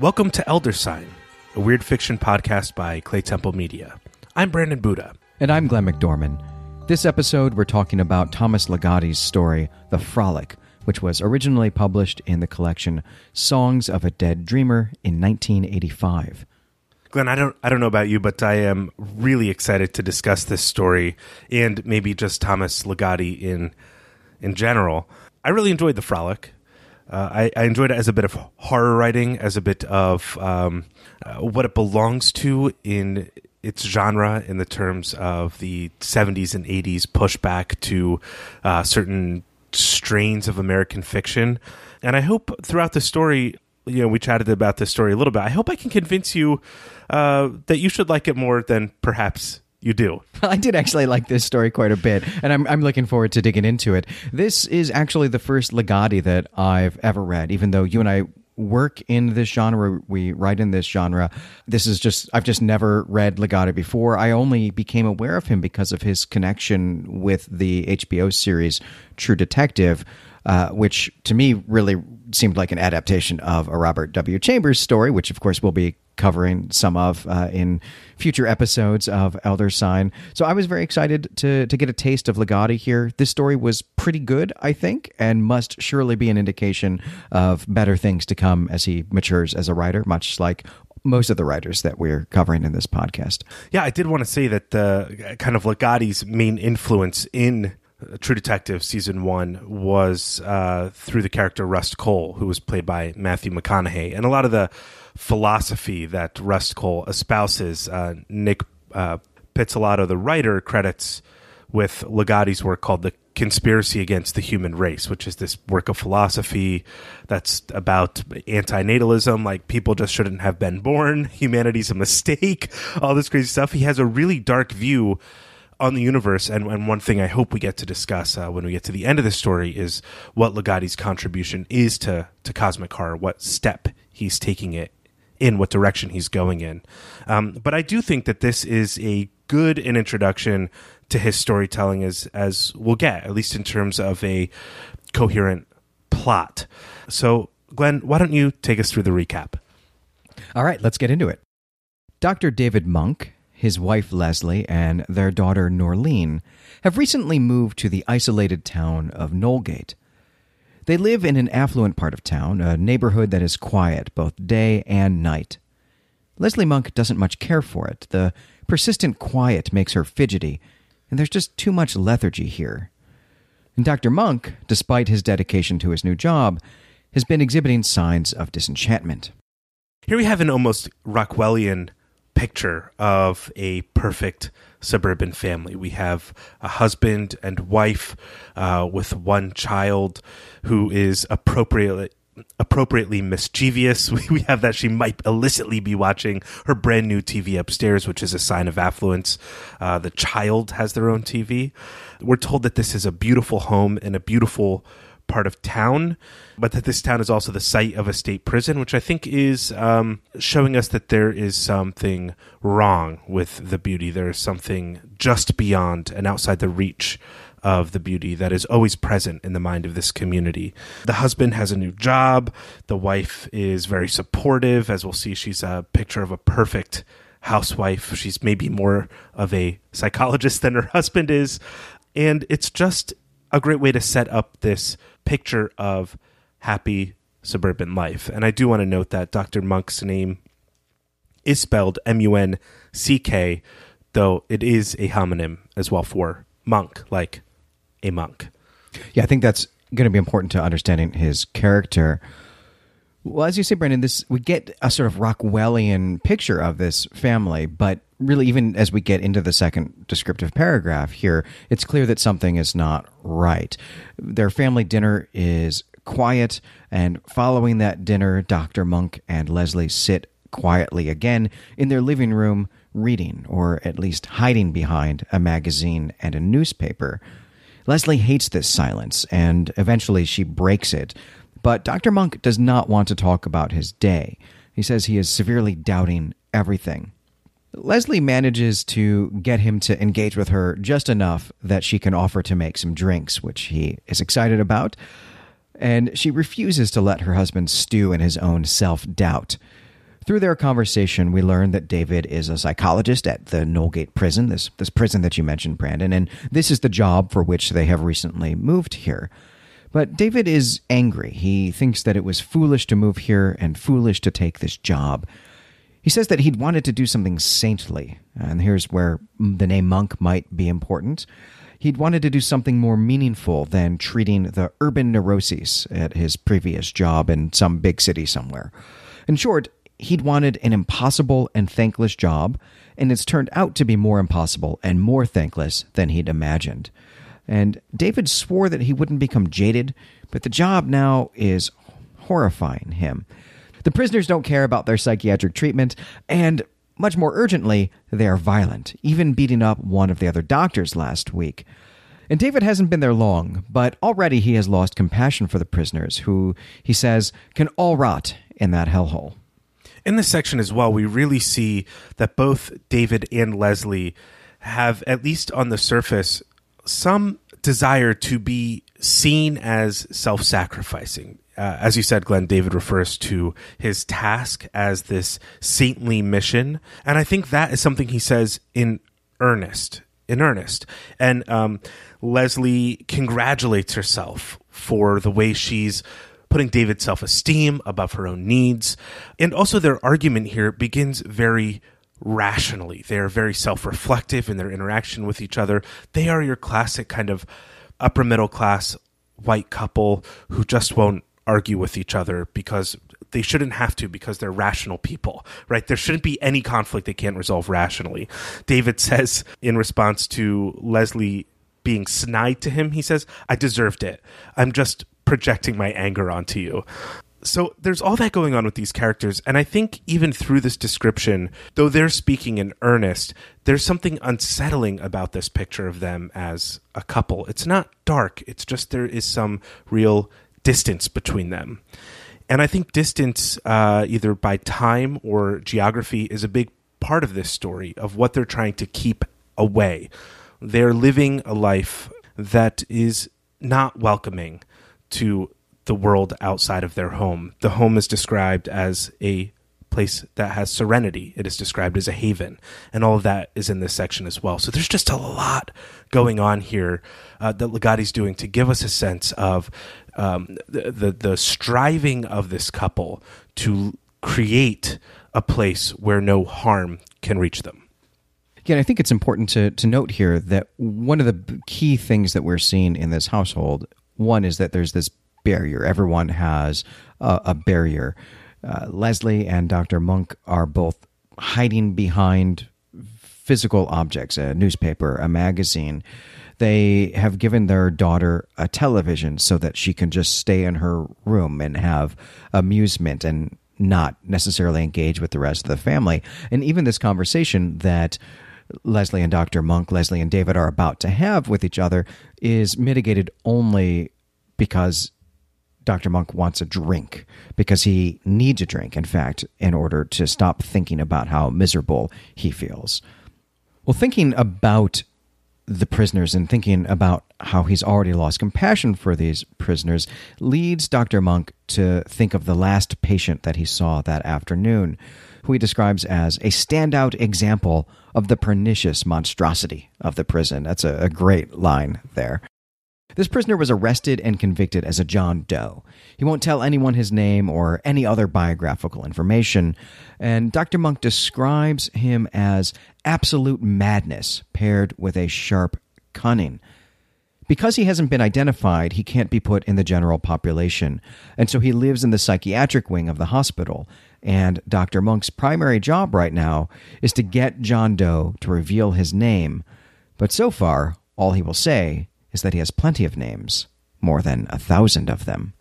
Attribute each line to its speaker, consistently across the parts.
Speaker 1: Welcome to Elder Sign, a weird fiction podcast by Claytemple Media. I'm Brandon Buddha.
Speaker 2: And I'm Glenn McDorman. This episode, we're talking about Thomas Ligotti's story, The Frolic, which was originally published in the collection Songs of a Dead Dreamer in 1985.
Speaker 1: Glenn, I don't I don't know about you, but I am really excited to discuss this story and maybe just Thomas Ligotti in in general. I really enjoyed the frolic. Uh, I, I, enjoyed it as a bit of horror writing, as a bit of um, uh, what it belongs to in its genre, in the terms of the 70s and 80s pushback to uh, certain strains of American fiction. And I hope throughout the story, you know, we chatted about this story a little bit. I hope I can convince you uh, that you should like it more than perhaps you do.
Speaker 2: I did actually like this story quite a bit, and I'm, I'm looking forward to digging into it. This is actually the first Ligotti that I've ever read, even though you and I work in this genre we write in this genre this is just i've just never read Ligotti before i only became aware of him because of his connection with the hbo series true detective uh, which to me really seemed like an adaptation of a robert w chambers story which of course we'll be covering some of uh, in future episodes of Elder Sign. So I was very excited to to get a taste of Ligotti here. This story was pretty good, I think, and must surely be an indication of better things to come as he matures as a writer, much like most of the writers that we're covering in this podcast.
Speaker 1: Yeah, I did want to say that the kind of Ligotti's main influence in True Detective season one was uh, through the character Rust Cohle, who was played by Matthew McConaughey, and a lot of the philosophy that Rust Cohle espouses. Uh, Nick uh, Pizzolatto, the writer, credits with Ligotti's work called The Conspiracy Against the Human Race, which is this work of philosophy that's about antinatalism, like people just shouldn't have been born, humanity's a mistake, all this crazy stuff. He has a really dark view on the universe, and, and one thing I hope we get to discuss uh, when we get to the end of the story is what Ligotti's contribution is to, to cosmic horror, what step he's taking it in what direction he's going in. Um, but I do think that this is a good an introduction to his storytelling as as we'll get, at least in terms of a coherent plot. So, Glenn, why don't you take us through the recap?
Speaker 2: All right, let's get into it. Dr. David Monk, his wife Leslie, and their daughter Norleen have recently moved to the isolated town of Knowlegate. They live in an affluent part of town, a neighborhood that is quiet both day and night. Leslie Monk doesn't much care for it. The persistent quiet makes her fidgety, and there's just too much lethargy here. And Dr. Monk, despite his dedication to his new job, has been exhibiting signs of disenchantment.
Speaker 1: Here we have an almost Rockwellian picture of a perfect suburban family. We have a husband and wife uh, with one child who is appropriately appropriately mischievous. We, have that she might illicitly be watching her brand new TV upstairs, which is a sign of affluence. Uh, the child has their own TV. We're told that this is a beautiful home and a beautiful part of town, but that this town is also the site of a state prison, which I think is um, showing us that there is something wrong with the beauty. There is something just beyond and outside the reach of the beauty that is always present in the mind of this community. The husband has a new job. The wife is very supportive. As we'll see, she's a picture of a perfect housewife. She's maybe more of a psychologist than her husband is. And it's just a great way to set up this picture of happy suburban life. And I do want to note that Dr. Monk's name is spelled M U N C K, though it is a homonym as well for monk, like a monk.
Speaker 2: Yeah, I think that's going to be important to understanding his character. Well, as you say, Brandon, this we get a sort of Rockwellian picture of this family, but really, even as we get into the second descriptive paragraph here, it's clear that something is not right. Their family dinner is quiet, and following that dinner, Dr. Monk and Leslie sit quietly again in their living room reading, or at least hiding behind a magazine and a newspaper. Leslie hates this silence, and eventually she breaks it. But Dr. Monk does not want to talk about his day. He says he is severely doubting everything. Leslie manages to get him to engage with her just enough that she can offer to make some drinks, which he is excited about. And she refuses to let her husband stew in his own self doubt. Through their conversation, we learn that David is a psychologist at the Knowlegate prison, this, this prison that you mentioned, Brandon, and this is the job for which they have recently moved here. But David is angry. He thinks that it was foolish to move here and foolish to take this job. He says that he'd wanted to do something saintly, and here's where the name monk might be important. He'd wanted to do something more meaningful than treating the urban neuroses at his previous job in some big city somewhere. In short, he'd wanted an impossible and thankless job, and it's turned out to be more impossible and more thankless than he'd imagined. And David swore that he wouldn't become jaded, but the job now is horrifying him. The prisoners don't care about their psychiatric treatment, and much more urgently, they are violent, even beating up one of the other doctors last week. And David hasn't been there long, but already he has lost compassion for the prisoners, who, he says, can all rot in that hellhole.
Speaker 1: In this section as well, we really see that both David and Leslie have, at least on the surface, some desire to be seen as self sacrificing. Uh, as you said, Glenn, David refers to his task as this saintly mission. And I think that is something he says in earnest. In earnest. And um, Leslie congratulates herself for the way she's putting David's self esteem above her own needs. And also, their argument here begins very rationally. They are very self reflective in their interaction with each other. They are your classic kind of upper middle class white couple who just won't argue with each other because they shouldn't have to because they're rational people, right? There shouldn't be any conflict they can't resolve rationally. David says in response to Leslie being snide to him, he says, I deserved it. I'm just projecting my anger onto you so there's all that going on with these characters and i think even through this description though they're speaking in earnest there's something unsettling about this picture of them as a couple it's not dark it's just there is some real distance between them and i think distance uh, either by time or geography is a big part of this story of what they're trying to keep away they're living a life that is not welcoming to the world outside of their home. The home is described as a place that has serenity. It is described as a haven, and all of that is in this section as well. So there's just a lot going on here uh, that Ligotti's doing to give us a sense of um, the, the the striving of this couple to create a place where no harm can reach them.
Speaker 2: Again, I think it's important to, to note here that one of the key things that we're seeing in this household, one is that there's this barrier. Everyone has a, a barrier. Uh, Leslie and Dr. Monk are both hiding behind physical objects, a newspaper, a magazine. They have given their daughter a television so that she can just stay in her room and have amusement and not necessarily engage with the rest of the family. And even this conversation that Leslie and Dr. Monk, Leslie and David are about to have with each other is mitigated only because Dr. Monk wants a drink because he needs a drink, in fact, in order to stop thinking about how miserable he feels. Well, thinking about the prisoners and thinking about how he's already lost compassion for these prisoners leads Dr. Monk to think of the last patient that he saw that afternoon, who he describes as a standout example of the pernicious monstrosity of the prison. That's a, a great line there. This prisoner was arrested and convicted as a John Doe. He won't tell anyone his name or any other biographical information, and Dr. Monk describes him as absolute madness paired with a sharp cunning. Because he hasn't been identified, he can't be put in the general population, and so he lives in the psychiatric wing of the hospital. And Dr. Monk's primary job right now is to get John Doe to reveal his name. But so far, all he will say is that he has plenty of names, more than a thousand of them.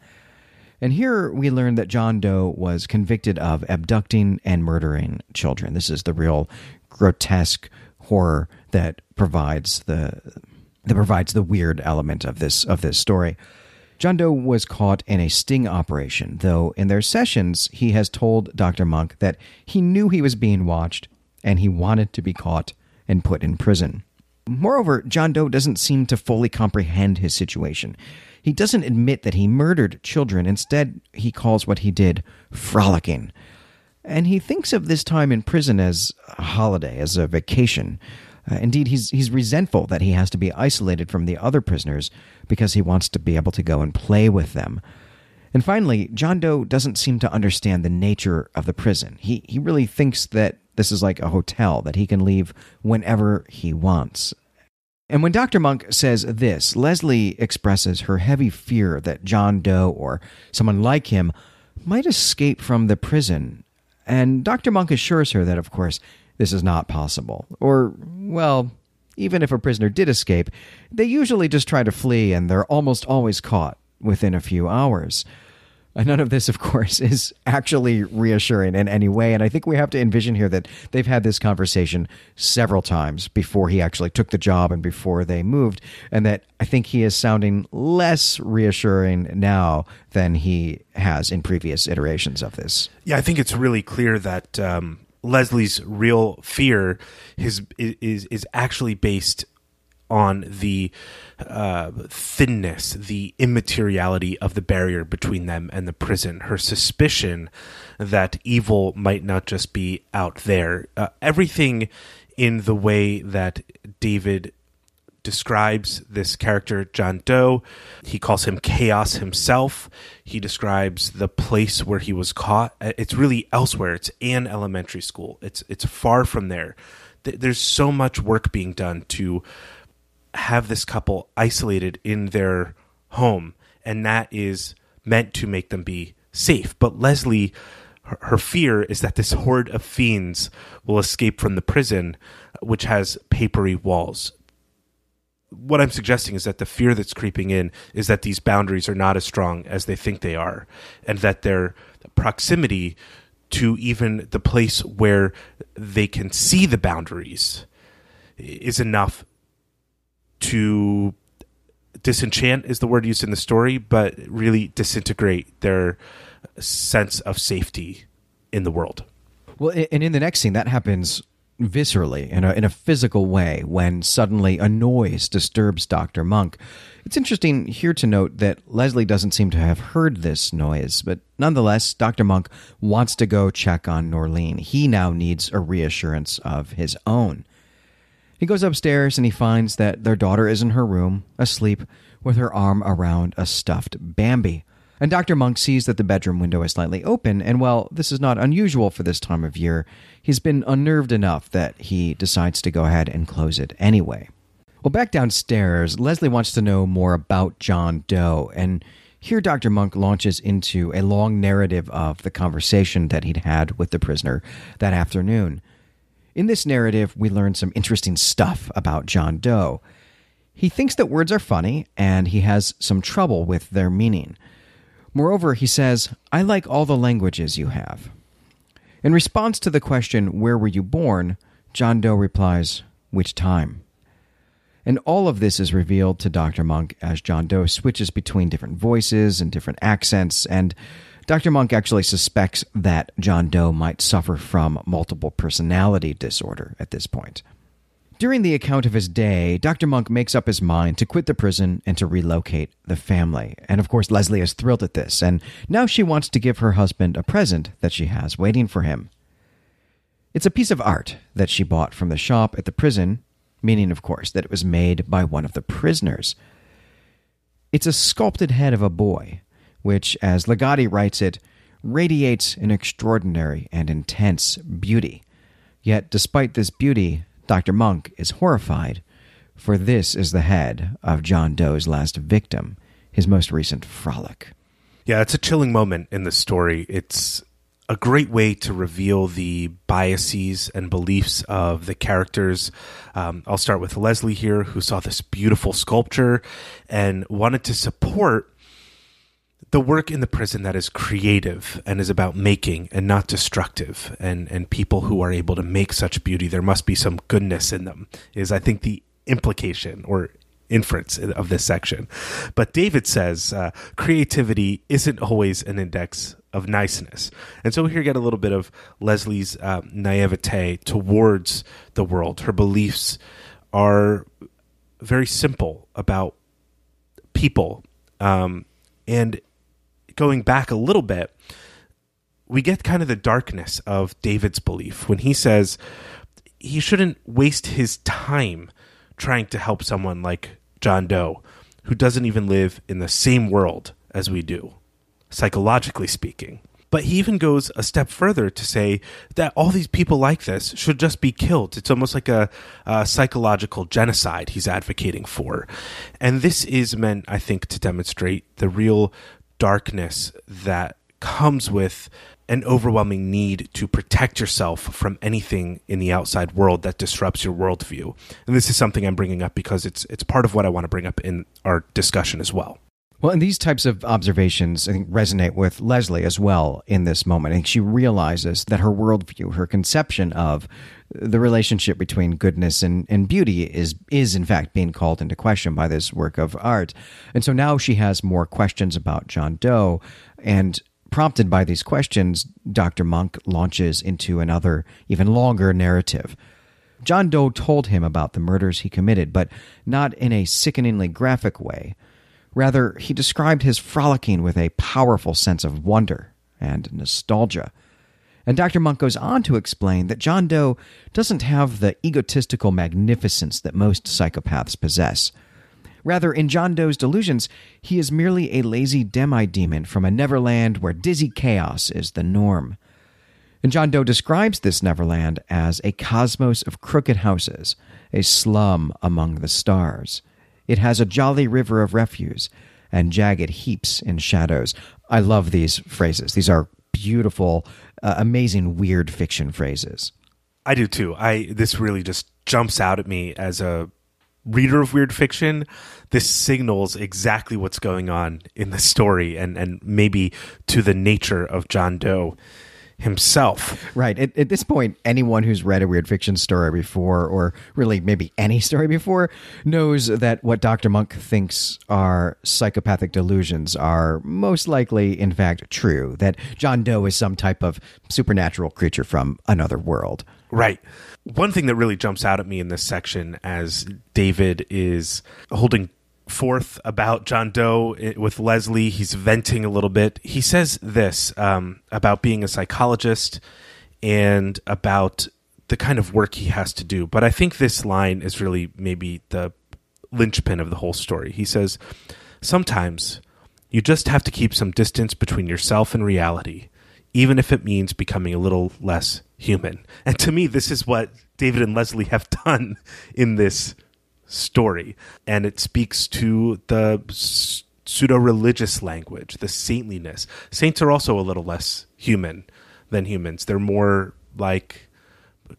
Speaker 2: And here we learn that John Doe was convicted of abducting and murdering children. This is the real grotesque horror that provides the that provides the weird element of this of this story. John Doe was caught in a sting operation, though in their sessions he has told Dr. Monk that he knew he was being watched and he wanted to be caught and put in prison. Moreover, John Doe doesn't seem to fully comprehend his situation. He doesn't admit that he murdered children. Instead, he calls what he did frolicking. And he thinks of this time in prison as a holiday, as a vacation. Uh, indeed, he's, he's resentful that he has to be isolated from the other prisoners because he wants to be able to go and play with them. And finally, John Doe doesn't seem to understand the nature of the prison. He, he really thinks that this is like a hotel, that he can leave whenever he wants. And when Dr. Monk says this, Leslie expresses her heavy fear that John Doe or someone like him might escape from the prison. And Dr. Monk assures her that, of course, this is not possible. Or, well, even if a prisoner did escape, they usually just try to flee and they're almost always caught within a few hours. None of this, of course, is actually reassuring in any way. And I think we have to envision here that they've had this conversation several times before he actually took the job and before they moved. And that I think he is sounding less reassuring now than he has in previous iterations of this.
Speaker 1: Yeah, I think it's really clear that um, Leslie's real fear is, is, is actually based on the uh, thinness, the immateriality of the barrier between them and the prison. Her suspicion that evil might not just be out there. Uh, everything in the way that David describes this character, John Doe. He calls him chaos himself. He describes the place where he was caught. Uh, it's really elsewhere. It's an elementary school. It's it's far from there. There's so much work being done to have this couple isolated in their home, and that is meant to make them be safe. But Leslie, her, her fear is that this horde of fiends will escape from the prison, which has papery walls. What I'm suggesting is that the fear that's creeping in is that these boundaries are not as strong as they think they are, and that their proximity to even the place where they can see the boundaries is enough to disenchant is the word used in the story, but really disintegrate their sense of safety in the world.
Speaker 2: Well, and in the next scene, that happens viscerally in a, in a physical way when suddenly a noise disturbs Dr. Monk. It's interesting here to note that Leslie doesn't seem to have heard this noise, but nonetheless, Dr. Monk wants to go check on Norleen. He now needs a reassurance of his own. He goes upstairs and he finds that their daughter is in her room, asleep, with her arm around a stuffed Bambi. And Dr. Monk sees that the bedroom window is slightly open, and while this is not unusual for this time of year, he's been unnerved enough that he decides to go ahead and close it anyway. Well, back downstairs, Leslie wants to know more about John Doe, and here Dr. Monk launches into a long narrative of the conversation that he'd had with the prisoner that afternoon. In this narrative, we learn some interesting stuff about John Doe. He thinks that words are funny, and he has some trouble with their meaning. Moreover, he says, I like all the languages you have. In response to the question, Where were you born? John Doe replies, Which time? And all of this is revealed to Dr. Monk as John Doe switches between different voices and different accents, and Dr. Monk actually suspects that John Doe might suffer from multiple personality disorder at this point. During the account of his day, Dr. Monk makes up his mind to quit the prison and to relocate the family. And of course, Leslie is thrilled at this, and now she wants to give her husband a present that she has waiting for him. It's a piece of art that she bought from the shop at the prison, meaning, of course, that it was made by one of the prisoners. It's a sculpted head of a boy, which, as Ligotti writes it, radiates an extraordinary and intense beauty. Yet, despite this beauty, Dr. Monk is horrified, for this is the head of John Doe's last victim, his most recent frolic.
Speaker 1: Yeah, it's a chilling moment in the story. It's a great way to reveal the biases and beliefs of the characters. Um, I'll start with Leslie here, who saw this beautiful sculpture and wanted to support the work in the prison that is creative and is about making and not destructive and and people who are able to make such beauty there must be some goodness in them is i think the implication or inference of this section. But david says uh, creativity isn't always an index of niceness. And so we here get a little bit of leslie's uh, naivete towards the world. Her beliefs are very simple about people um, and going back a little bit, we get kind of the darkness of David's belief when he says he shouldn't waste his time trying to help someone like John Doe, who doesn't even live in the same world as we do, psychologically speaking. But he even goes a step further to say that all these people like this should just be killed. It's almost like a, a, psychological genocide he's advocating for. And this is meant, I think, to demonstrate the real darkness that comes with an overwhelming need to protect yourself from anything in the outside world that disrupts your worldview. And this is something I'm bringing up because it's it's part of what I want to bring up in our discussion as well.
Speaker 2: Well, and these types of observations, I think, resonate with Leslie as well in this moment. Think she realizes that her worldview, her conception of the relationship between goodness and, and beauty is is in fact being called into question by this work of art. And so now she has more questions about John Doe and prompted by these questions, Dr. Monk launches into another, even longer narrative. John Doe told him about the murders he committed, but not in a sickeningly graphic way. Rather, he described his frolicking with a powerful sense of wonder and nostalgia. And Dr. Monk goes on to explain that John Doe doesn't have the egotistical magnificence that most psychopaths possess. Rather, in John Doe's delusions, he is merely a lazy demi demon from a Neverland where dizzy chaos is the norm. And John Doe describes this Neverland as a cosmos of crooked houses, a slum among the stars. It has a jolly river of refuse and jagged heaps in shadows. I love these phrases. These are beautiful, uh, amazing, weird fiction phrases.
Speaker 1: I do too. I this really just jumps out at me as a reader of weird fiction, this signals exactly what's going on in the story and, and maybe to the nature of John Doe himself.
Speaker 2: Right. At, at, this point, anyone who's read a weird fiction story before, or really maybe any story before, knows that what Dr. Monk thinks are psychopathic delusions are most likely, in fact, true. That John Doe is some type of supernatural creature from another world.
Speaker 1: Right. One thing that really jumps out at me in this section as David is holding forth about John Doe eh, with Leslie, he's venting a little bit. He says this um, about being a psychologist and about the kind of work he has to do. But I think this line is really maybe the linchpin of the whole story. He says, Sometimes you just have to keep some distance between yourself and reality, even if it means becoming a little less human. And to me, this is what David and Leslie have done in this story. And it speaks to the pseudo religious language, the saintliness. Saints are also a little less human than humans. They're more like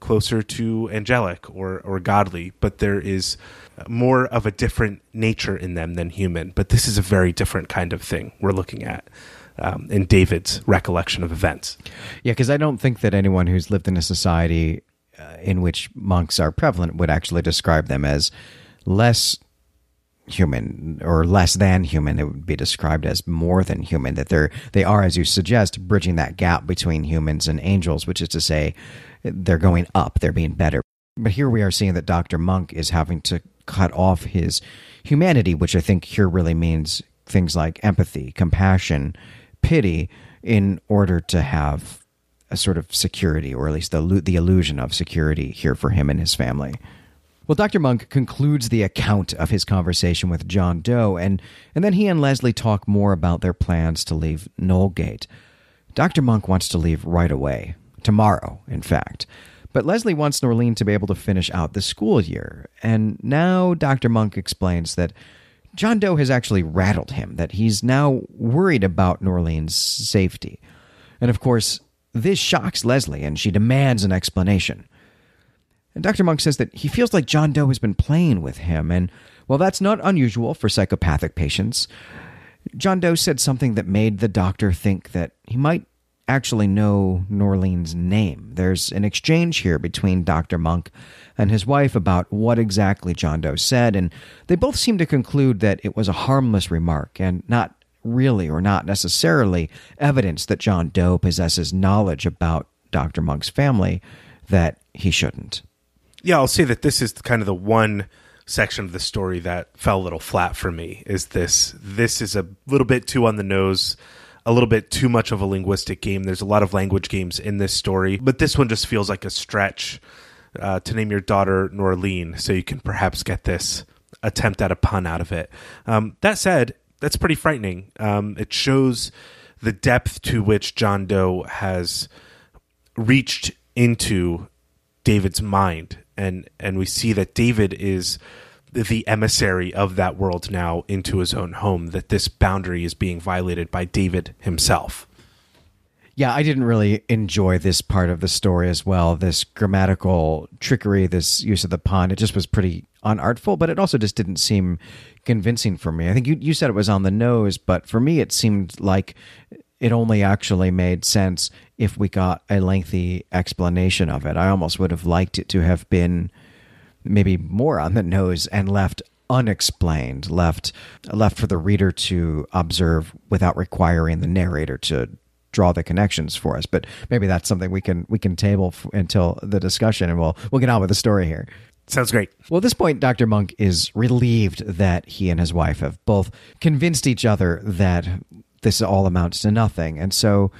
Speaker 1: closer to angelic or, or godly, but there is more of a different nature in them than human. But this is a very different kind of thing we're looking at um, in David's recollection of events.
Speaker 2: Yeah, because I don't think that anyone who's lived in a society uh, in which monks are prevalent would actually describe them as less human or less than human. It would be described as more than human. That they're they are, as you suggest, bridging that gap between humans and angels, which is to say, they're going up. They're being better. But here we are seeing that Doctor Monk is having to cut off his humanity, which I think here really means things like empathy, compassion, pity in order to have a sort of security, or at least the, the illusion of security here for him and his family. Well, Dr. Monk concludes the account of his conversation with John Doe, and, and then he and Leslie talk more about their plans to leave Knowlegate. Dr. Monk wants to leave right away, tomorrow, in fact. But Leslie wants Norleen to be able to finish out the school year, and now Dr. Monk explains that John Doe has actually rattled him, that he's now worried about Norleen's safety. And of course, this shocks Leslie, and she demands an explanation. And Dr. Monk says that he feels like John Doe has been playing with him, and while that's not unusual for psychopathic patients, John Doe said something that made the doctor think that he might actually know Norleen's name. There's an exchange here between Dr. Monk and his wife about what exactly John Doe said, and they both seem to conclude that it was a harmless remark and not really or not necessarily evidence that John Doe possesses knowledge about Dr. Monk's family that he shouldn't.
Speaker 1: Yeah, I'll say that this is kind of the one section of the story that fell a little flat for me is this this is a little bit too on the nose a little bit too much of a linguistic game. There's a lot of language games in this story, but this one just feels like a stretch uh, to name your daughter Norleen, so you can perhaps get this attempt at a pun out of it. Um, that said, that's pretty frightening. Um, it shows the depth to which John Doe has reached into David's mind, and and we see that David is the emissary of that world now into his own home. That this boundary is being violated by David himself.
Speaker 2: Yeah, I didn't really enjoy this part of the story as well. This grammatical trickery, this use of the pun, it just was pretty unartful, but it also just didn't seem convincing for me. I think you, you said it was on the nose, but for me, it seemed like it only actually made sense if we got a lengthy explanation of it. I almost would have liked it to have been maybe more on the nose and left unexplained, left left for the reader to observe without requiring the narrator to draw the connections for us. But maybe that's something we can we can table f- until the discussion, and we'll we'll get on with the story here.
Speaker 1: Sounds great.
Speaker 2: Well, at this point, Dr. Monk is relieved that he and his wife have both convinced each other that this all amounts to nothing. And so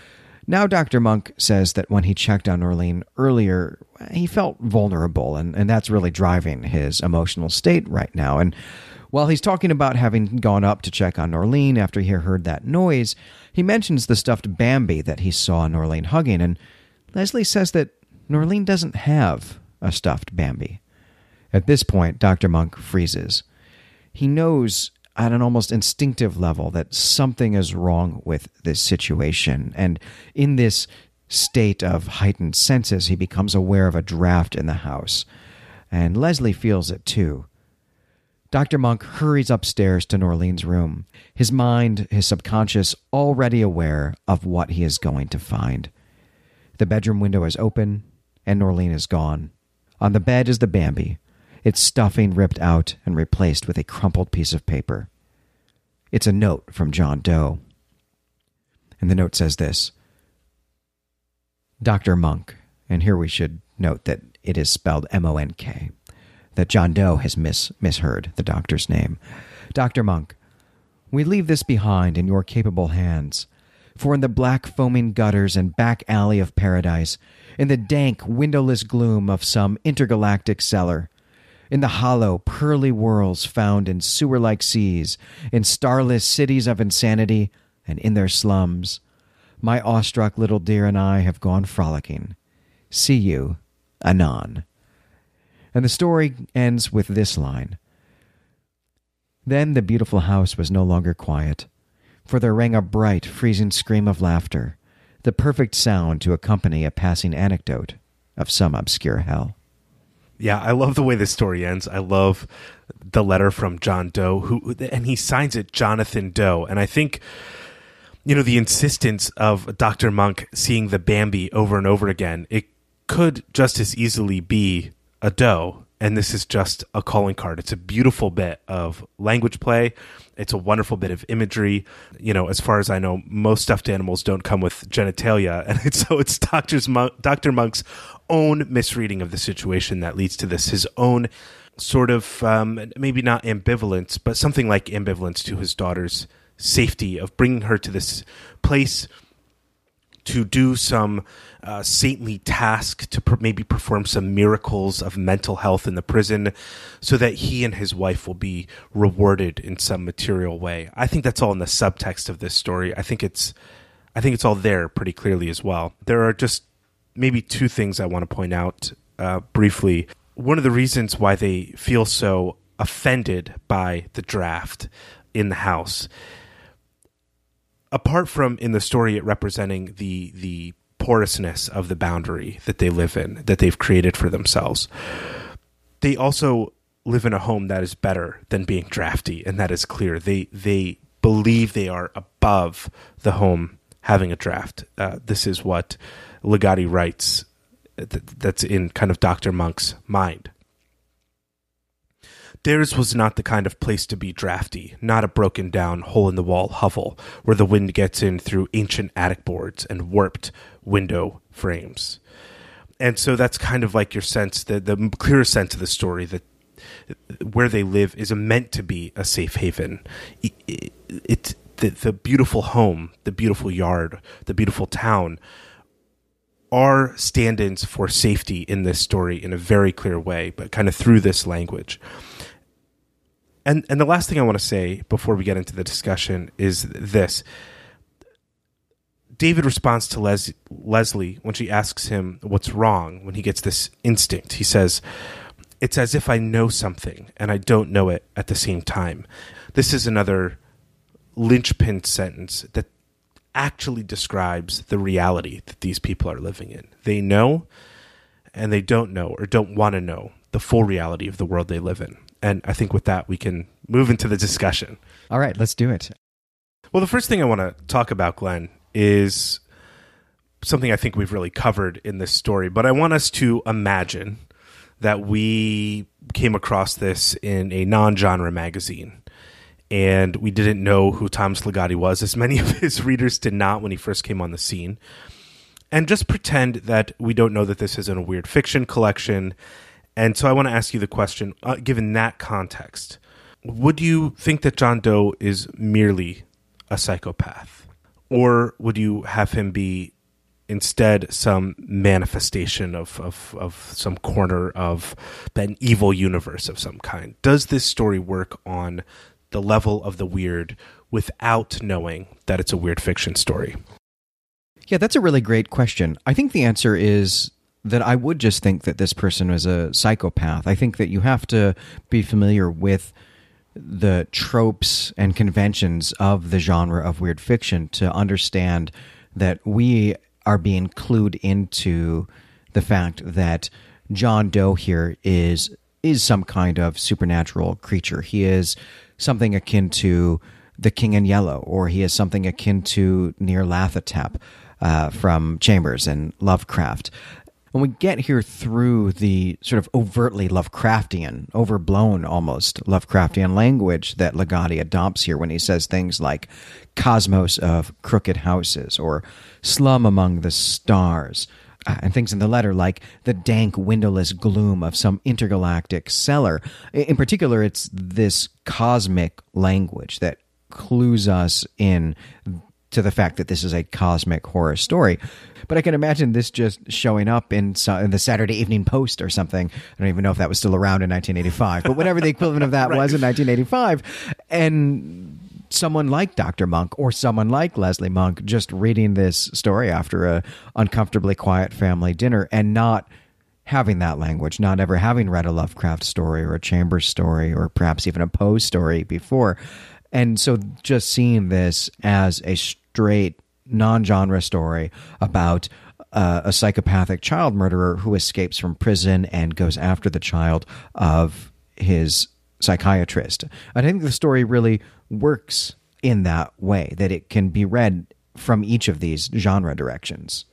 Speaker 2: now Dr. Monk says that when he checked on Norleen earlier, he felt vulnerable, and, and that's really driving his emotional state right now. And while he's talking about having gone up to check on Norleen after he heard that noise, he mentions the stuffed Bambi that he saw Norleen hugging, and Leslie says that Norleen doesn't have a stuffed Bambi. At this point, Dr. Monk freezes. He knows at an almost instinctive level that something is wrong with this situation, and in this state of heightened senses, he becomes aware of a draft in the house. And Leslie feels it too. Dr. Monk hurries upstairs to Norleen's room, his mind, his subconscious, already aware of what he is going to find. The bedroom window is open, and Norleen is gone. On the bed is the Bambi, its stuffing ripped out and replaced with a crumpled piece of paper. It's a note from John Doe. And the note says this Dr. Monk, and here we should note that it is spelled M O N K, that John Doe has mis- misheard the doctor's name. Dr. Monk, we leave this behind in your capable hands. For in the black foaming gutters and back alley of paradise, in the dank windowless gloom of some intergalactic cellar, in the hollow, pearly whirls found in sewer like seas, in starless cities of insanity, and in their slums, my awestruck little dear and I have gone frolicking. See you anon. And the story ends with this line Then the beautiful house was no longer quiet, for there rang a bright, freezing scream of laughter, the perfect sound to accompany a passing anecdote of some obscure hell.
Speaker 1: Yeah, I love the way this story ends. I love the letter from John Doe, who and he signs it Jonathan Doe, and I think you know the insistence of Doctor Monk seeing the Bambi over and over again. It could just as easily be a doe, and this is just a calling card. It's a beautiful bit of language play. It's a wonderful bit of imagery. You know, as far as I know, most stuffed animals don't come with genitalia, and so it's Doctor's Doctor Monk's own misreading of the situation that leads to this. His own sort of um, maybe not ambivalence, but something like ambivalence to his daughter's safety of bringing her to this place to do some uh, saintly task to per- maybe perform some miracles of mental health in the prison so that he and his wife will be rewarded in some material way. I think that's all in the subtext of this story. I think it's I think it's all there pretty clearly as well. There are just maybe two things I want to point out uh, briefly. One of the reasons why they feel so offended by the draft in the house apart from in the story it representing the the porousness of the boundary that they live in that they've created for themselves. They also live in a home that is better than being drafty and that is clear. They they believe they are above the home having a draft. Uh, this is what Ligotti writes that's in kind of Dr. Monk's mind Theirs was not the kind of place to be drafty, not a broken down, hole in the wall hovel where the wind gets in through ancient attic boards and warped window frames. And so that's kind of like your sense, the, the clearer sense of the story that where they live is meant to be a safe haven. It, it, the, the beautiful home, the beautiful yard, the beautiful town are stand ins for safety in this story in a very clear way, but kind of through this language. And, and the last thing I want to say before we get into the discussion is this. David responds to Les- Leslie when she asks him what's wrong when he gets this instinct. He says, It's as if I know something and I don't know it at the same time. This is another linchpin sentence that actually describes the reality that these people are living in. They know and they don't know or don't want to know the full reality of the world they live in. And I think with that, we can move into the discussion.
Speaker 2: All right, let's do it.
Speaker 1: Well, the first thing I want to talk about, Glenn, is something I think we've really covered in this story, but I want us to imagine that we came across this in a non genre magazine and we didn't know who Thomas Ligotti was, as many of his readers did not when he first came on the scene. And just pretend that we don't know that this is in a weird fiction collection. And so I want to ask you the question uh, given that context, would you think that John Doe is merely a psychopath? Or would you have him be instead some manifestation of, of, of some corner of an evil universe of some kind? Does this story work on the level of the weird without knowing that it's a weird fiction story?
Speaker 2: Yeah, that's a really great question. I think the answer is that I would just think that this person was a psychopath. I think that you have to be familiar with the tropes and conventions of the genre of weird fiction to understand that we are being clued into the fact that John Doe here is is some kind of supernatural creature. He is something akin to the King in Yellow, or he is something akin to Nyarlathotep uh, from Chambers and Lovecraft. When we get here through the sort of overtly Lovecraftian, overblown almost Lovecraftian language that Ligotti adopts here when he says things like cosmos of crooked houses or slum among the stars, uh, and things in the letter like the dank windowless gloom of some intergalactic cellar. In particular, it's this cosmic language that clues us in to the fact that this is a cosmic horror story. But I can imagine this just showing up in, in, the Saturday Evening Post or something. I don't even know if that was still around in 1985, but whatever the equivalent of that right. was in 1985. And someone like Dr. Monk or someone like Leslie Monk just reading this story after a uncomfortably quiet family dinner and not having that language, not ever having read a Lovecraft story or a Chambers story or perhaps even a Poe story before. And so just seeing this as a straight non-genre story about uh, a psychopathic child murderer who escapes from prison and goes after the child of his psychiatrist. I think the story really works in that way, that it can be read from each of these genre directions.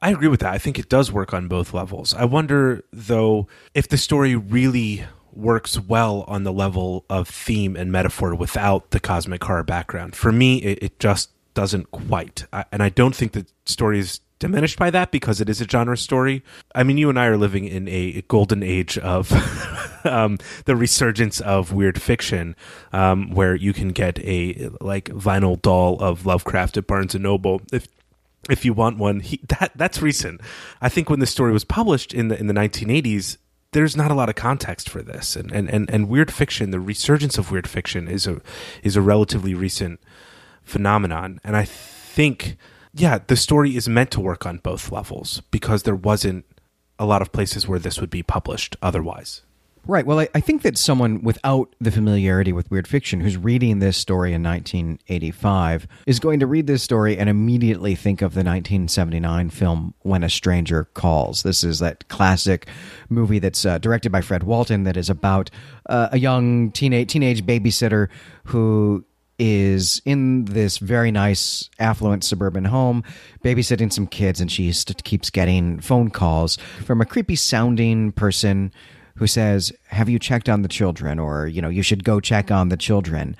Speaker 1: I agree with that. I think it does work on both levels. I wonder, though, if the story really works well on the level of theme and metaphor without the cosmic horror background. For me, it, it just doesn't quite. I, and I don't think the story is diminished by that because it is a genre story. I mean, you and I are living in a golden age of um, the resurgence of weird fiction, um, where you can get a like vinyl doll of Lovecraft at Barnes and Noble if if you want one. He, that that's recent. I think when the story was published in the in the 1980s. There's not a lot of context for this, and, and, and, and weird fiction, the resurgence of weird fiction, is a is a relatively recent phenomenon. And I think yeah, the story is meant to work on both levels because there wasn't a lot of places where this would be published otherwise.
Speaker 2: Right. Well, I, I, think that someone without the familiarity with weird fiction who's reading this story in 1985 is going to read this story and immediately think of the 1979 film When a Stranger Calls. This is that classic movie that's uh, directed by Fred Walton that is about uh, a young teenage teenage babysitter who is in this very nice, affluent suburban home, babysitting some kids, and she keeps getting phone calls from a creepy sounding person who says, Have you checked on the children? Or, you know, you should go check on the children.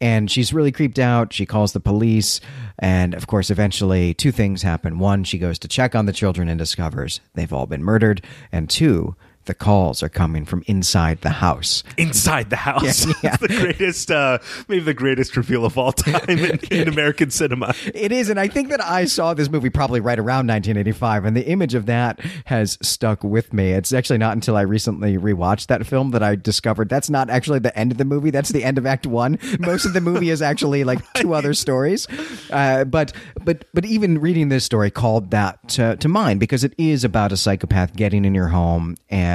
Speaker 2: And she's really creeped out. She calls the police. And of course, eventually, two things happen. One, she goes to check on the children and discovers they've all been murdered. And two, the calls are coming from inside the house.
Speaker 1: Inside the house.
Speaker 2: Yeah, yeah.
Speaker 1: the greatest, uh, maybe the greatest reveal of all time in, in American cinema.
Speaker 2: It is, and I think that I saw this movie probably right around 1985, and the image of that has stuck with me. It's actually not until I recently rewatched that film that I discovered that's not actually the end of the movie. That's the end of Act One. Most of the movie is actually like two other stories. Uh, but but but even reading this story called that to, to mind because it is about a psychopath getting in your home and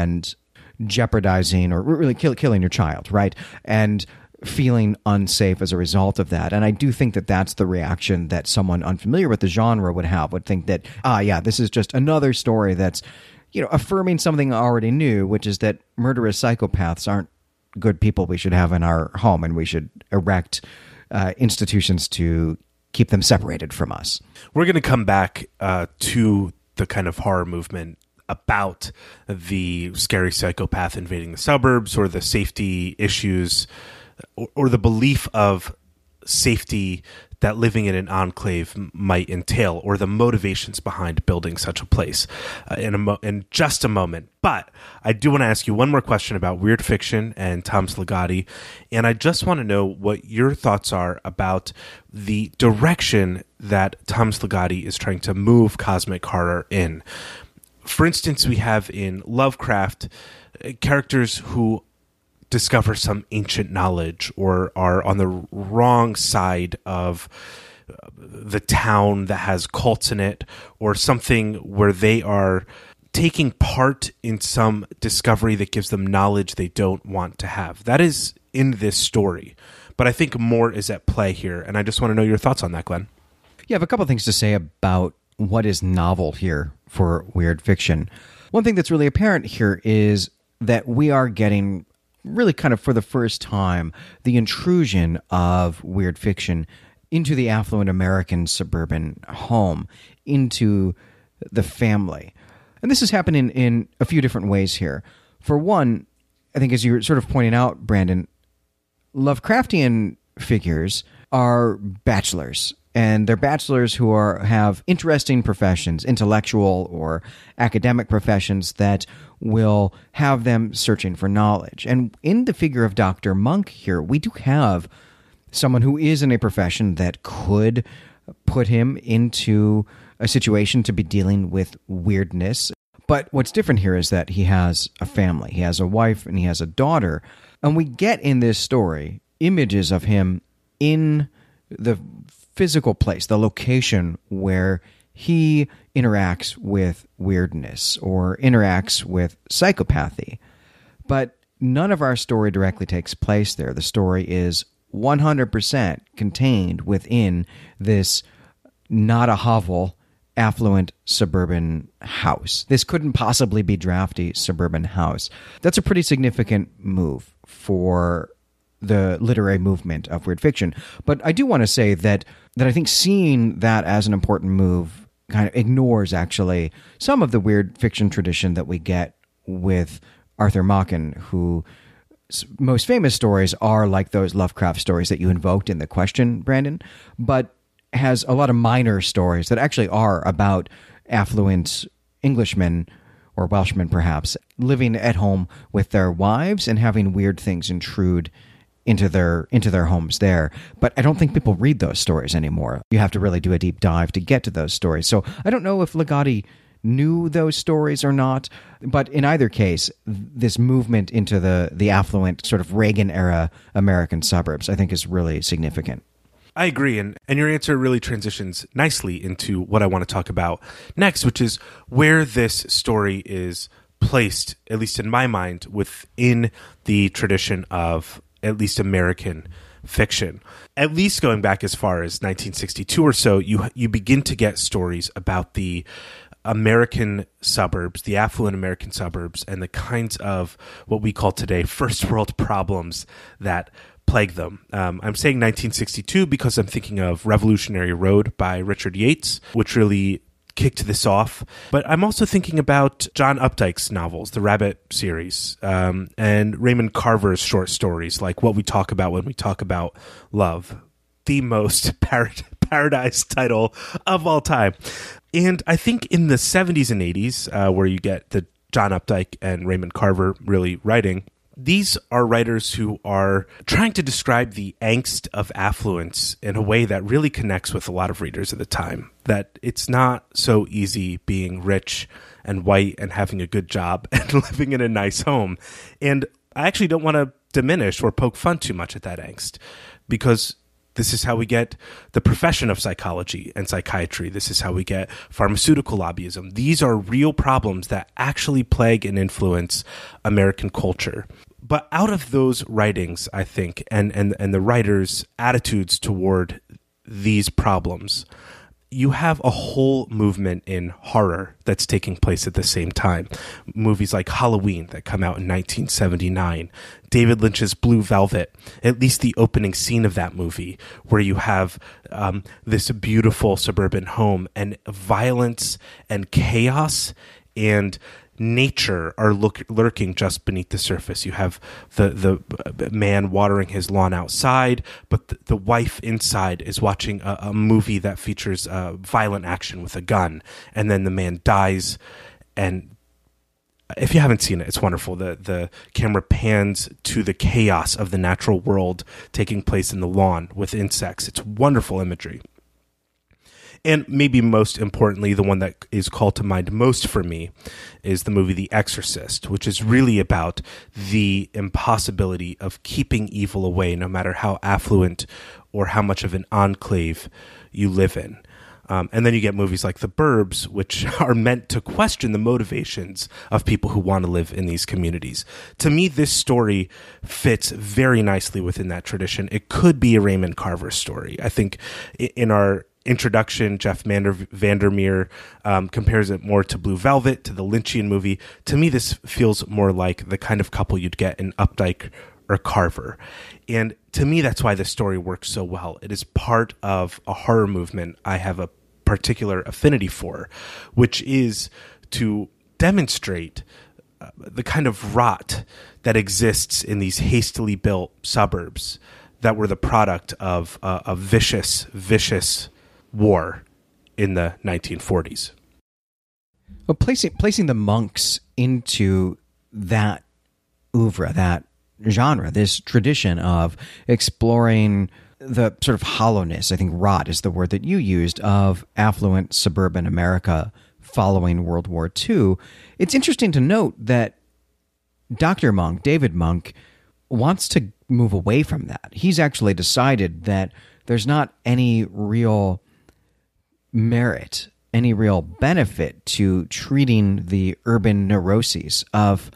Speaker 2: jeopardizing or really kill, killing your child, right? And feeling unsafe as a result of that. And I do think that that's the reaction that someone unfamiliar with the genre would have, would think that, ah, yeah, this is just another story that's, you know, affirming something I already knew, which is that murderous psychopaths aren't good people we should have in our home and we should erect uh, institutions to keep them separated from us.
Speaker 1: We're going to come back uh, to the kind of horror movement about the scary psychopath invading the suburbs or the safety issues or, or the belief of safety that living in an enclave might entail or the motivations behind building such a place uh, in, a mo- in just a moment. But I do want to ask you one more question about weird fiction and Thomas Ligotti. And I just want to know what your thoughts are about the direction that Thomas Ligotti is trying to move cosmic horror in. For instance, we have in Lovecraft uh, characters who discover some ancient knowledge or are on the wrong side of uh, the town that has cults in it or something where they are taking part in some discovery that gives them knowledge they don't want to have. That is in this story. But I think more is at play here. And I just want to know your thoughts on that, Glenn.
Speaker 2: Yeah, I have a couple things to say about what is novel here for weird fiction. One thing that's really apparent here is that we are getting really kind of for the first time the intrusion of weird fiction into the affluent American suburban home, into the family. And this is happening in a few different ways here. For one, I think as you're sort of pointing out, Brandon, Lovecraftian figures are bachelors and they're bachelors who are have interesting professions, intellectual or academic professions that will have them searching for knowledge. And in the figure of Dr. Monk here, we do have someone who is in a profession that could put him into a situation to be dealing with weirdness. But what's different here is that he has a family. He has a wife and he has a daughter. And we get in this story images of him in the physical place, the location where he interacts with weirdness or interacts with psychopathy. But none of our story directly takes place there. The story is 100% contained within this not a hovel, affluent suburban house. This couldn't possibly be drafty suburban house. That's a pretty significant move for the literary movement of weird fiction. But I do want to say that that I think seeing that as an important move kind of ignores actually some of the weird fiction tradition that we get with Arthur Machen, who most famous stories are like those Lovecraft stories that you invoked in the question, Brandon, but has a lot of minor stories that actually are about affluent Englishmen or Welshmen, perhaps, living at home with their wives and having weird things intrude into their into their homes there. But I don't think people read those stories anymore. You have to really do a deep dive to get to those stories. So I don't know if Ligotti knew those stories or not. But in either case, this movement into the the affluent sort of Reagan era American suburbs, I think, is really significant.
Speaker 1: I agree, and and your answer really transitions nicely into what I want to talk about next, which is where this story is placed, at least in my mind, within the tradition of at least American fiction. At least going back as far as 1962 or so, you you begin to get stories about the American suburbs, the affluent American suburbs, and the kinds of what we call today first world problems that plague them. Um, I'm saying 1962 because I'm thinking of Revolutionary Road by Richard Yates, which really kicked this off. But I'm also thinking about John Updike's novels, the Rabbit series, um, and Raymond Carver's short stories, like What We Talk About When We Talk About Love, the most parad- paradise title of all time. And I think in the 70s and 80s, uh, where you get the John Updike and Raymond Carver really writing. These are writers who are trying to describe the angst of affluence in a way that really connects with a lot of readers at the time. That it's not so easy being rich and white and having a good job and living in a nice home. And I actually don't want to diminish or poke fun too much at that angst because this is how we get the profession of psychology and psychiatry. This is how we get pharmaceutical lobbyism. These are real problems that actually plague and influence American culture. But out of those writings, I think, and, and, and the writers' attitudes toward these problems, you have a whole movement in horror that's taking place at the same time. Movies like Halloween that come out in 1979, David Lynch's Blue Velvet, at least the opening scene of that movie, where you have um, this beautiful suburban home and violence and chaos and nature are look, lurking just beneath the surface. You have the the man watering his lawn outside, but the, the wife inside is watching a, a movie that features uh, violent action with a gun, and then the man dies. And if you haven't seen it, it's wonderful. the The camera pans to the chaos of the natural world taking place in the lawn with insects. It's wonderful imagery and maybe most importantly, the one that is called to mind most for me is the movie The Exorcist, which is really about the impossibility of keeping evil away, no matter how affluent or how much of an enclave you live in. Um, and then you get movies like The Burbs, which are meant to question the motivations of people who want to live in these communities. To me, this story fits very nicely within that tradition. It could be a Raymond Carver story. I think in our introduction, Jeff Vander- VanderMeer um, compares it more to Blue Velvet, to the Lynchian movie. To me, this feels more like the kind of couple you'd get in Updike or Carver. And to me, that's why this story works so well. It is part of a horror movement I have a particular affinity for, which is to demonstrate uh, the kind of rot that exists in these hastily built suburbs that were the product of uh, a vicious, vicious war in the 1940s.
Speaker 2: Well, placing placing the monks into that oeuvre, that genre, this tradition of exploring the sort of hollowness, I think rot is the word that you used, of affluent suburban America following World War II. It's interesting to note that Dr. Monk, David Monk, wants to move away from that. He's actually decided that there's not any real merit, any real benefit to treating the urban neuroses of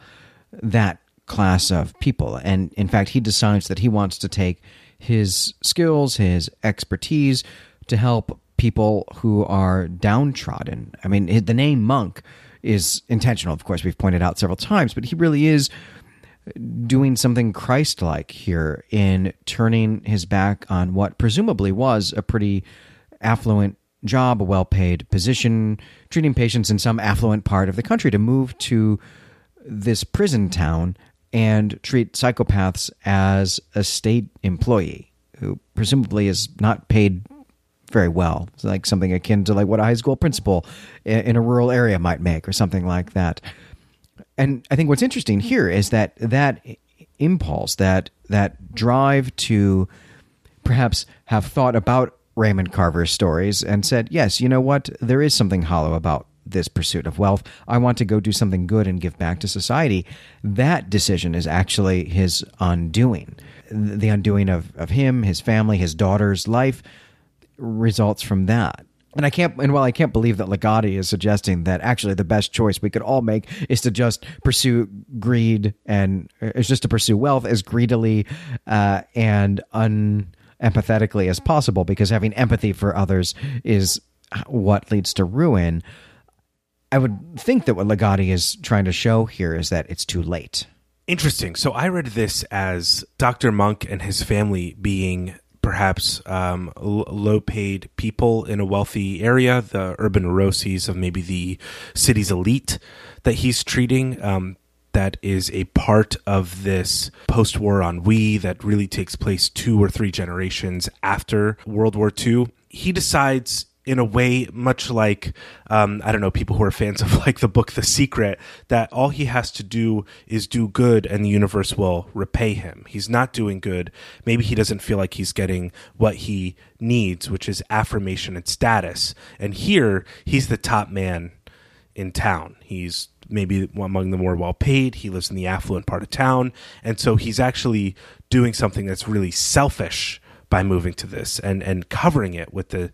Speaker 2: that class of people. And in fact, he decides that he wants to take his skills, his expertise to help people who are downtrodden. I mean, the name monk is intentional, of course, we've pointed out several times, but he really is doing something Christ like here in turning his back on what presumably was a pretty affluent job, a well paid position, treating patients in some affluent part of the country to move to this prison town and treat psychopaths as a state employee who presumably is not paid very well. It's like something akin to like what a high school principal in a rural area might make or something like that. And I think what's interesting here is that that impulse, that that drive to perhaps have thought about Raymond Carver's stories and said, Yes, you know what? There is something hollow about this pursuit of wealth. I want to go do something good and give back to society. That decision is actually his undoing. The undoing of, of him, his family, his daughter's life results from that. And I can't, and while I can't believe that Ligotti is suggesting that actually the best choice we could all make is to just pursue greed and is just to pursue wealth as greedily uh, and un empathetically as possible because having empathy for others is what leads to ruin. I would think that what Ligotti is trying to show here is that it's too late.
Speaker 1: Interesting. So I read this as Dr. Monk and his family being perhaps um, low paid people in a wealthy area, the urban neuroses of maybe the city's elite that he's treating. Um, that is a part of this post war ennui that really takes place two or three generations after World War II. He decides in a way much like um, i don't know people who are fans of like the book the secret that all he has to do is do good and the universe will repay him. He's not doing good. Maybe he doesn't feel like he's getting what he needs which is affirmation and status. And here he's the top man in town. He's maybe among the more well paid he lives in the affluent part of town and so he's actually doing something that's really selfish by moving to this and and covering it with the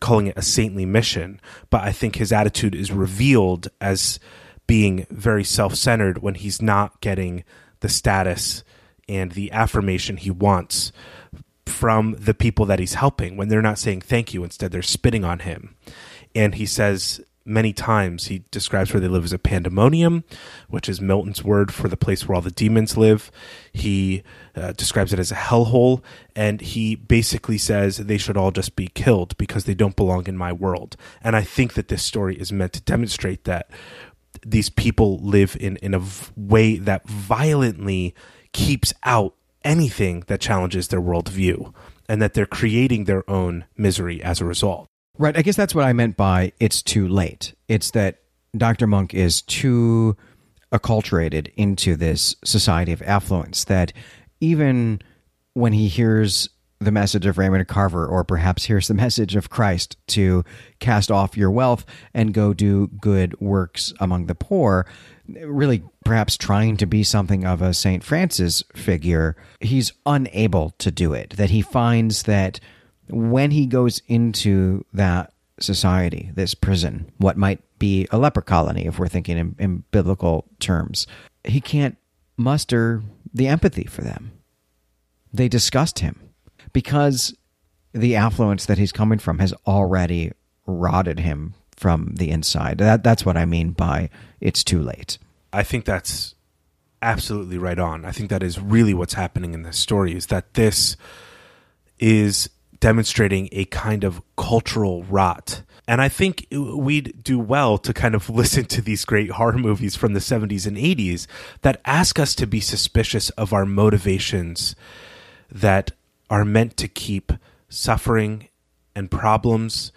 Speaker 1: calling it a saintly mission, but I think his attitude is revealed as being very self centered when he's not getting the status and the affirmation he wants from the people that he's helping when they're not saying thank you. Instead, they're spitting on him. And he says many times he describes where they live as a pandemonium, which is Milton's word for the place where all the demons live. He uh, describes it as a hellhole, and he basically says they should all just be killed because they don't belong in my world. And I think that this story is meant to demonstrate that these people live in, in a v- way that violently keeps out anything that challenges their worldview, and that they're creating their own misery as a result.
Speaker 2: Right. I guess that's what I meant by it's too late. It's that Dr. Monk is too acculturated into this society of affluence that even when he hears the message of Raymond Carver, or perhaps hears the message of Christ to cast off your wealth and go do good works among the poor, really perhaps trying to be something of a St. Francis figure, he's unable to do it. That he finds that when he goes into that society, this prison, what might be a leper colony, if we're thinking in, in biblical terms, he can't muster the empathy for them. They disgust him because the affluence that he's coming from has already rotted him from the inside. That, that's what I mean by it's too late.
Speaker 1: I think that's absolutely right on. I think that is really what's happening in this story is that this is demonstrating a kind of cultural rot. And I think we'd do well to kind of listen to these great horror movies from the 70s and 80s that ask us to be suspicious of our motivations that are meant to keep suffering and problems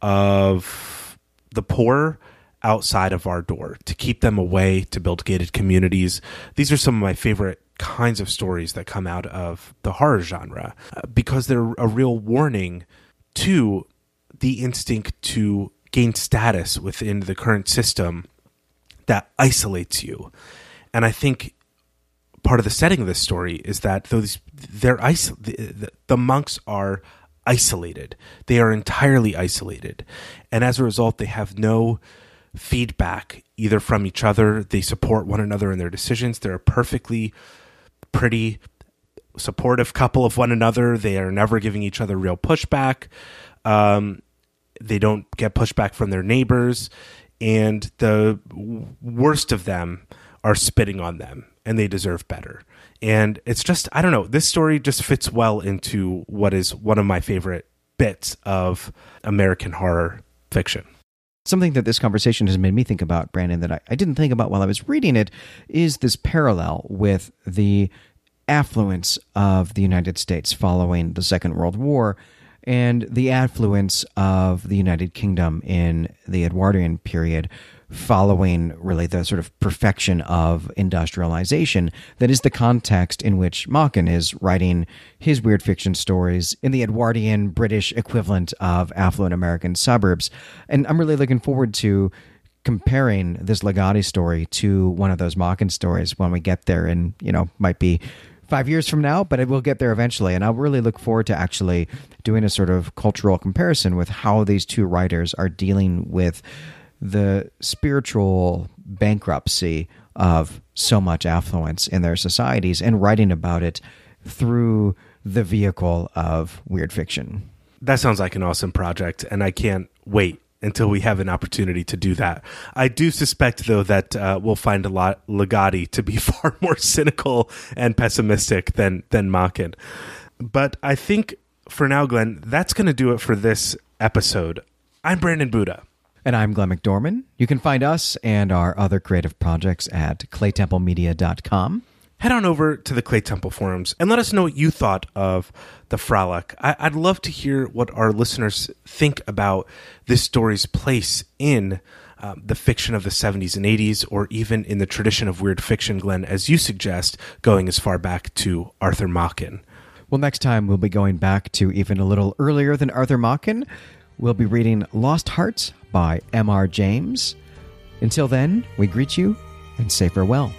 Speaker 1: of the poor outside of our door, to keep them away, to build gated communities. These are some of my favorite kinds of stories that come out of the horror genre uh, because they're a real warning to the instinct to gain status within the current system that isolates you. And I think part of the setting of this story is that those they're isol- the, the, monks are isolated. They are entirely isolated. And as a result, they have no feedback either from each other. They support one another in their decisions. They're a perfectly pretty supportive couple of one another. They are never giving each other real pushback. Um, they don't get pushback from their neighbors. And the worst of them are spitting on them, and they deserve better. And it's just, I don't know, this story just fits well into what is one of my favorite bits of American horror fiction.
Speaker 2: Something that this conversation has made me think about, Brandon, that I, I didn't think about while I was reading it, is this parallel with the affluence of the United States following the Second World War and the affluence of the United Kingdom in the Edwardian period following really the sort of perfection of industrialization that is the context in which Machen is writing his weird fiction stories in the Edwardian British equivalent of affluent American suburbs. And I'm really looking forward to comparing this Ligotti story to one of those Machen stories when we get there and, you know, might be five years from now, but it will get there eventually. And I'll really look forward to actually doing a sort of cultural comparison with how these two writers are dealing with the spiritual bankruptcy of so much affluence in their societies and writing about it through the vehicle of weird fiction.
Speaker 1: That sounds like an awesome project, and I can't wait until we have an opportunity to do that. I do suspect, though, that uh, we'll find a lot Ligotti to be far more cynical and pessimistic than than Machen. But I think for now, Glenn, that's going to do it for this episode. I'm Brandon Buddha.
Speaker 2: And I'm Glenn McDorman. You can find us and our other creative projects at claytemplemedia.com.
Speaker 1: head on over to the Claytemple forums and let us know what you thought of the Frolic. I- I'd love to hear what our listeners think about this story's place in um, the fiction of the 70s and 80s, or even in the tradition of weird fiction, Glenn, as you suggest, going as far back to Arthur Machen.
Speaker 2: Well, next time we'll be going back to even a little earlier than Arthur Machen. We'll be reading Lost Hearts by M.R. James. Until then, we greet you and say farewell.